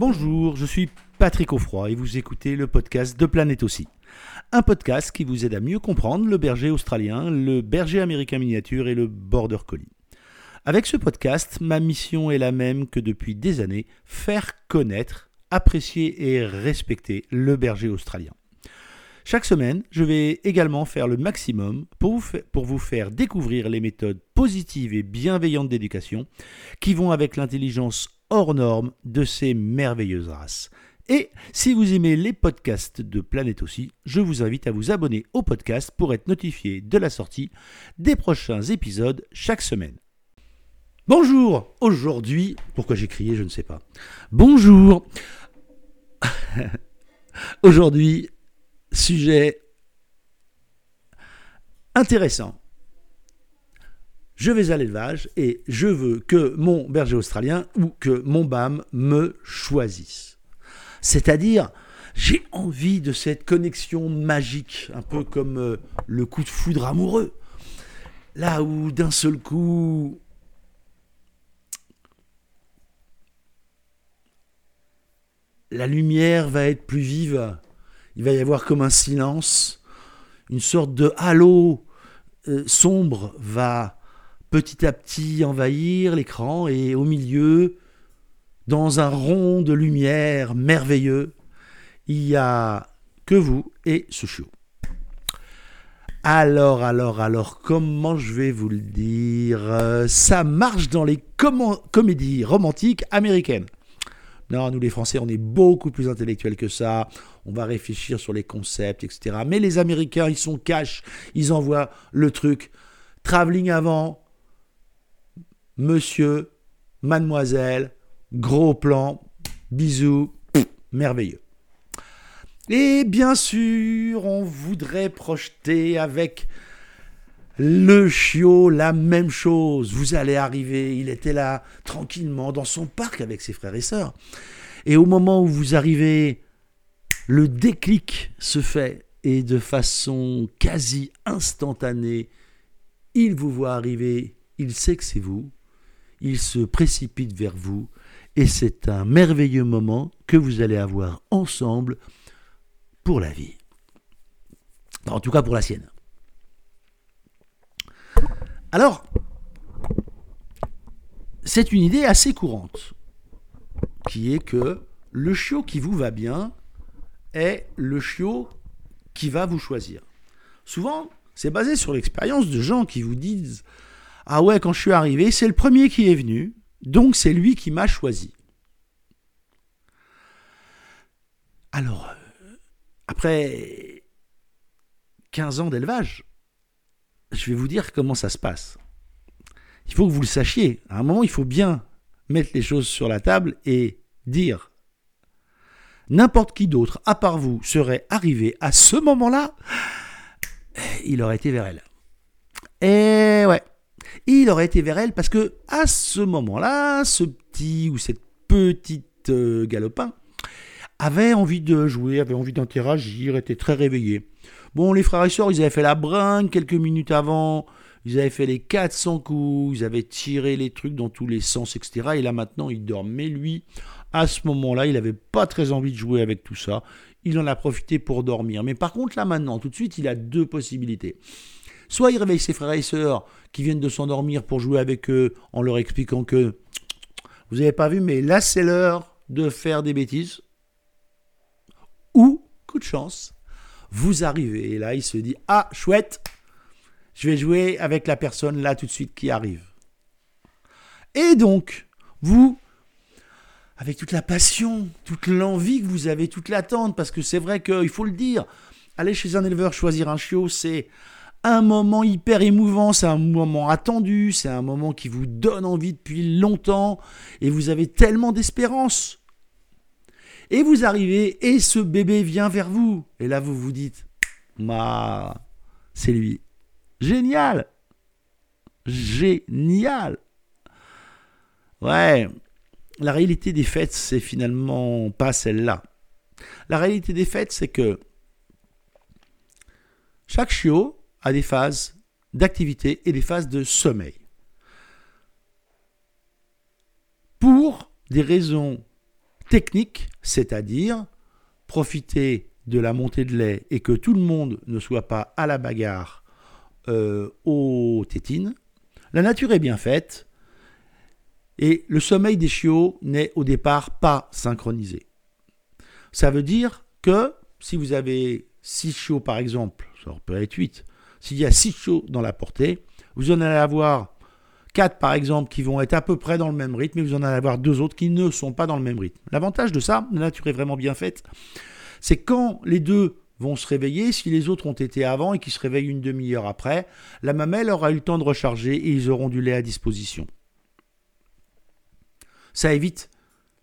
Bonjour, je suis Patrick Offroy et vous écoutez le podcast de Planète aussi. Un podcast qui vous aide à mieux comprendre le berger australien, le berger américain miniature et le border collie. Avec ce podcast, ma mission est la même que depuis des années, faire connaître, apprécier et respecter le berger australien. Chaque semaine, je vais également faire le maximum pour vous, pour vous, faire découvrir les méthodes positives et bienveillantes d'éducation qui vont avec l'intelligence hors norme de ces merveilleuses races. Et si vous aimez les podcasts de Planète aussi, je vous invite à vous abonner au podcast pour être notifié de la sortie des prochains épisodes chaque semaine. Bonjour Aujourd'hui, pourquoi j'ai crié, je ne sais pas. Bonjour Aujourd'hui, sujet intéressant. Je vais à l'élevage et je veux que mon berger australien ou que mon BAM me choisisse. C'est-à-dire, j'ai envie de cette connexion magique, un peu comme euh, le coup de foudre amoureux. Là où d'un seul coup, la lumière va être plus vive, il va y avoir comme un silence, une sorte de halo euh, sombre va petit à petit envahir l'écran et au milieu, dans un rond de lumière merveilleux, il y a que vous et ce. Alors, alors, alors, comment je vais vous le dire? Ça marche dans les comédies romantiques américaines. Non, nous les Français, on est beaucoup plus intellectuels que ça. On va réfléchir sur les concepts, etc. Mais les Américains, ils sont cash. Ils envoient le truc. Travelling avant, monsieur, mademoiselle, gros plan, bisous, merveilleux. Et bien sûr, on voudrait projeter avec le chiot, la même chose. Vous allez arriver, il était là tranquillement dans son parc avec ses frères et sœurs. Et au moment où vous arrivez, le déclic se fait et de façon quasi instantanée, il vous voit arriver, il sait que c'est vous, il se précipite vers vous et c'est un merveilleux moment que vous allez avoir ensemble pour la vie. En tout cas pour la sienne. Alors, c'est une idée assez courante, qui est que le chiot qui vous va bien est le chiot qui va vous choisir. Souvent, c'est basé sur l'expérience de gens qui vous disent Ah ouais, quand je suis arrivé, c'est le premier qui est venu, donc c'est lui qui m'a choisi. Alors, euh, après 15 ans d'élevage, je vais vous dire comment ça se passe. Il faut que vous le sachiez. À un moment, il faut bien mettre les choses sur la table et dire n'importe qui d'autre, à part vous, serait arrivé à ce moment-là, il aurait été vers elle. Il aurait été vers elle parce que à ce moment-là, ce petit ou cette petite euh, galopin avait envie de jouer, avait envie d'interagir, était très réveillé. Bon, les frères et sœurs, ils avaient fait la brinque quelques minutes avant, ils avaient fait les 400 coups, ils avaient tiré les trucs dans tous les sens, etc. Et là maintenant, il dort. Mais lui, à ce moment-là, il n'avait pas très envie de jouer avec tout ça. Il en a profité pour dormir. Mais par contre, là maintenant, tout de suite, il a deux possibilités. Soit il réveille ses frères et sœurs qui viennent de s'endormir pour jouer avec eux en leur expliquant que vous n'avez pas vu, mais là c'est l'heure de faire des bêtises. Ou, coup de chance, vous arrivez et là il se dit ah chouette, je vais jouer avec la personne là tout de suite qui arrive. Et donc vous avec toute la passion, toute l'envie que vous avez, toute l'attente, parce que c'est vrai qu'il faut le dire, aller chez un éleveur choisir un chiot, c'est un moment hyper émouvant, c'est un moment attendu, c'est un moment qui vous donne envie depuis longtemps, et vous avez tellement d'espérance. Et vous arrivez et ce bébé vient vers vous. Et là, vous vous dites, ma, c'est lui. Génial. Génial. Ouais. La réalité des fêtes, c'est finalement pas celle-là. La réalité des fêtes, c'est que chaque chiot a des phases d'activité et des phases de sommeil. Pour des raisons technique, c'est-à-dire profiter de la montée de lait et que tout le monde ne soit pas à la bagarre euh, aux tétines. La nature est bien faite et le sommeil des chiots n'est au départ pas synchronisé. Ça veut dire que si vous avez 6 chiots par exemple, ça peut être 8, s'il y a 6 chiots dans la portée, vous en allez avoir 4 par exemple qui vont être à peu près dans le même rythme et vous en allez avoir deux autres qui ne sont pas dans le même rythme. L'avantage de ça, la nature est vraiment bien faite, c'est quand les deux vont se réveiller, si les autres ont été avant et qui se réveillent une demi-heure après, la mamelle aura eu le temps de recharger et ils auront du lait à disposition. Ça évite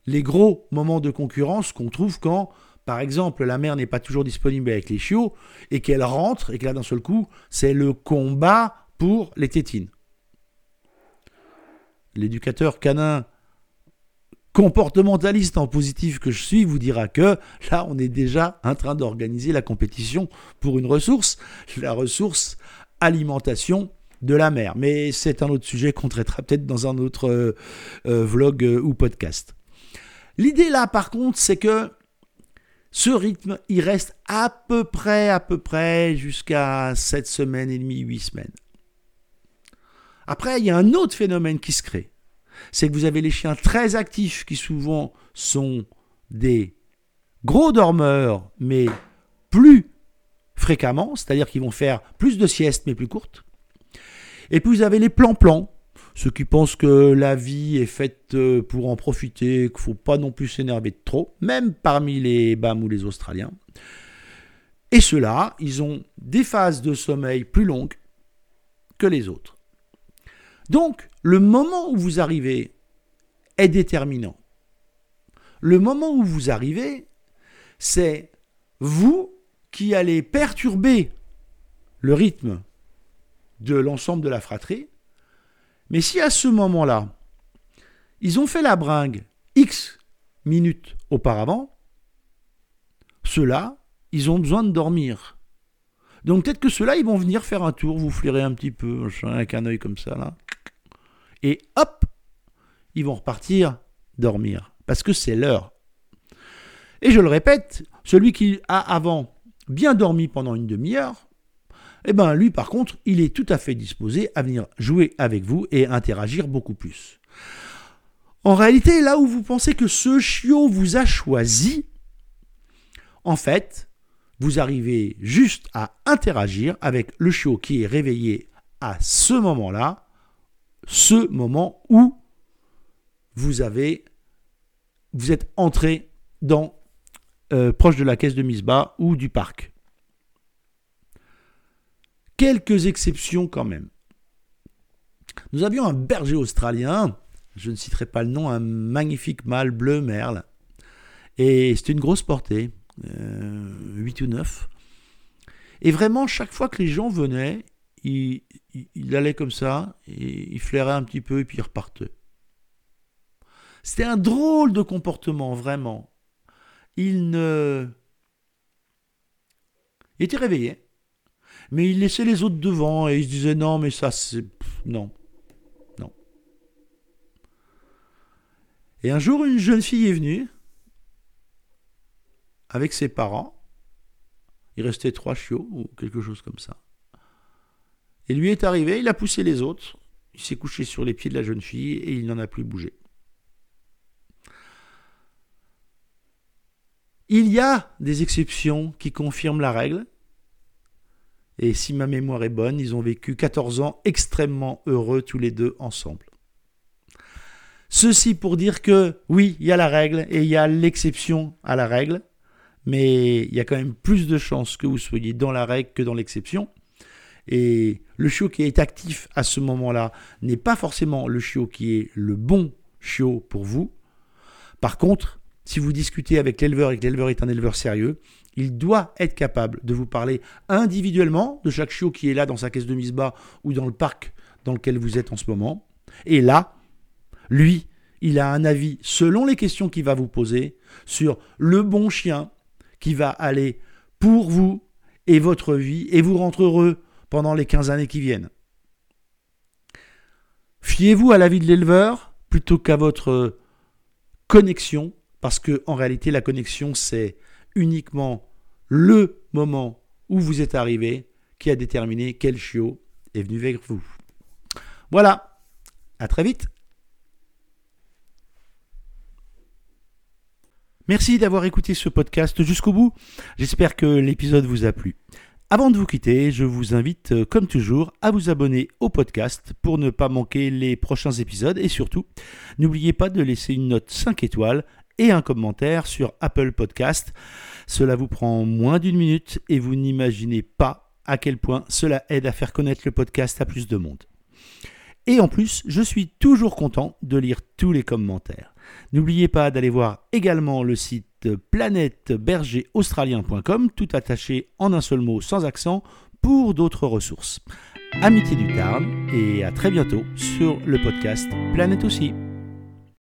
les gros moments de concurrence qu'on trouve quand, par exemple, la mère n'est pas toujours disponible avec les chiots et qu'elle rentre et que là d'un seul coup, c'est le combat pour les tétines. L'éducateur canin comportementaliste en positif que je suis vous dira que là, on est déjà en train d'organiser la compétition pour une ressource, la ressource alimentation de la mer. Mais c'est un autre sujet qu'on traitera peut-être dans un autre euh, euh, vlog euh, ou podcast. L'idée là, par contre, c'est que ce rythme, il reste à peu près, à peu près jusqu'à 7 semaines et demie, 8 semaines. Après, il y a un autre phénomène qui se crée c'est que vous avez les chiens très actifs qui souvent sont des gros dormeurs, mais plus fréquemment, c'est-à-dire qu'ils vont faire plus de siestes mais plus courtes. Et puis vous avez les plans-plans, ceux qui pensent que la vie est faite euh, pour en profiter, qu'il ne faut pas non plus s'énerver trop, même parmi les BAM ou les Australiens. Et ceux-là, ils ont des phases de sommeil plus longues que les autres. Donc, le moment où vous arrivez est déterminant. Le moment où vous arrivez, c'est vous qui allez perturber le rythme de l'ensemble de la fratrie. Mais si à ce moment-là, ils ont fait la bringue X minutes auparavant, ceux-là, ils ont besoin de dormir. Donc peut-être que ceux-là, ils vont venir faire un tour, vous flairez un petit peu, avec un œil comme ça, là et hop, ils vont repartir dormir, parce que c'est l'heure. Et je le répète, celui qui a avant bien dormi pendant une demi-heure, eh ben lui par contre, il est tout à fait disposé à venir jouer avec vous et interagir beaucoup plus. En réalité, là où vous pensez que ce chiot vous a choisi, en fait, vous arrivez juste à interagir avec le chiot qui est réveillé à ce moment-là ce moment où vous avez vous êtes entré dans euh, proche de la caisse de Misba ou du parc. Quelques exceptions quand même. Nous avions un berger australien, je ne citerai pas le nom, un magnifique mâle bleu merle. Et c'était une grosse portée, 8 euh, ou 9. Et vraiment, chaque fois que les gens venaient, il, allait comme ça, et il flairait un petit peu et puis il repartait. C'était un drôle de comportement, vraiment. Il ne. Il était réveillé, mais il laissait les autres devant et il se disait non, mais ça c'est. Non. Non. Et un jour, une jeune fille est venue avec ses parents. Il restait trois chiots ou quelque chose comme ça. Et lui est arrivé, il a poussé les autres, il s'est couché sur les pieds de la jeune fille et il n'en a plus bougé. Il y a des exceptions qui confirment la règle. Et si ma mémoire est bonne, ils ont vécu 14 ans extrêmement heureux tous les deux ensemble. Ceci pour dire que oui, il y a la règle et il y a l'exception à la règle, mais il y a quand même plus de chances que vous soyez dans la règle que dans l'exception. Et le chiot qui est actif à ce moment-là n'est pas forcément le chiot qui est le bon chiot pour vous. Par contre, si vous discutez avec l'éleveur et que l'éleveur est un éleveur sérieux, il doit être capable de vous parler individuellement de chaque chiot qui est là dans sa caisse de mise bas ou dans le parc dans lequel vous êtes en ce moment. Et là, lui, il a un avis selon les questions qu'il va vous poser sur le bon chien qui va aller pour vous et votre vie et vous rendre heureux pendant les 15 années qui viennent. Fiez-vous à l'avis de l'éleveur plutôt qu'à votre connexion parce que en réalité, la connexion, c'est uniquement le moment où vous êtes arrivé qui a déterminé quel chiot est venu vers vous. Voilà, à très vite. Merci d'avoir écouté ce podcast jusqu'au bout. J'espère que l'épisode vous a plu. Avant de vous quitter, je vous invite, euh, comme toujours, à vous abonner au podcast pour ne pas manquer les prochains épisodes et surtout, n'oubliez pas de laisser une note 5 étoiles et un commentaire sur Apple Podcast. Cela vous prend moins d'une minute et vous n'imaginez pas à quel point cela aide à faire connaître le podcast à plus de monde. Et en plus, je suis toujours content de lire tous les commentaires. N'oubliez pas d'aller voir également le site planètebergeraustralien.com, tout attaché en un seul mot sans accent, pour d'autres ressources. Amitié du Tarn et à très bientôt sur le podcast Planète aussi.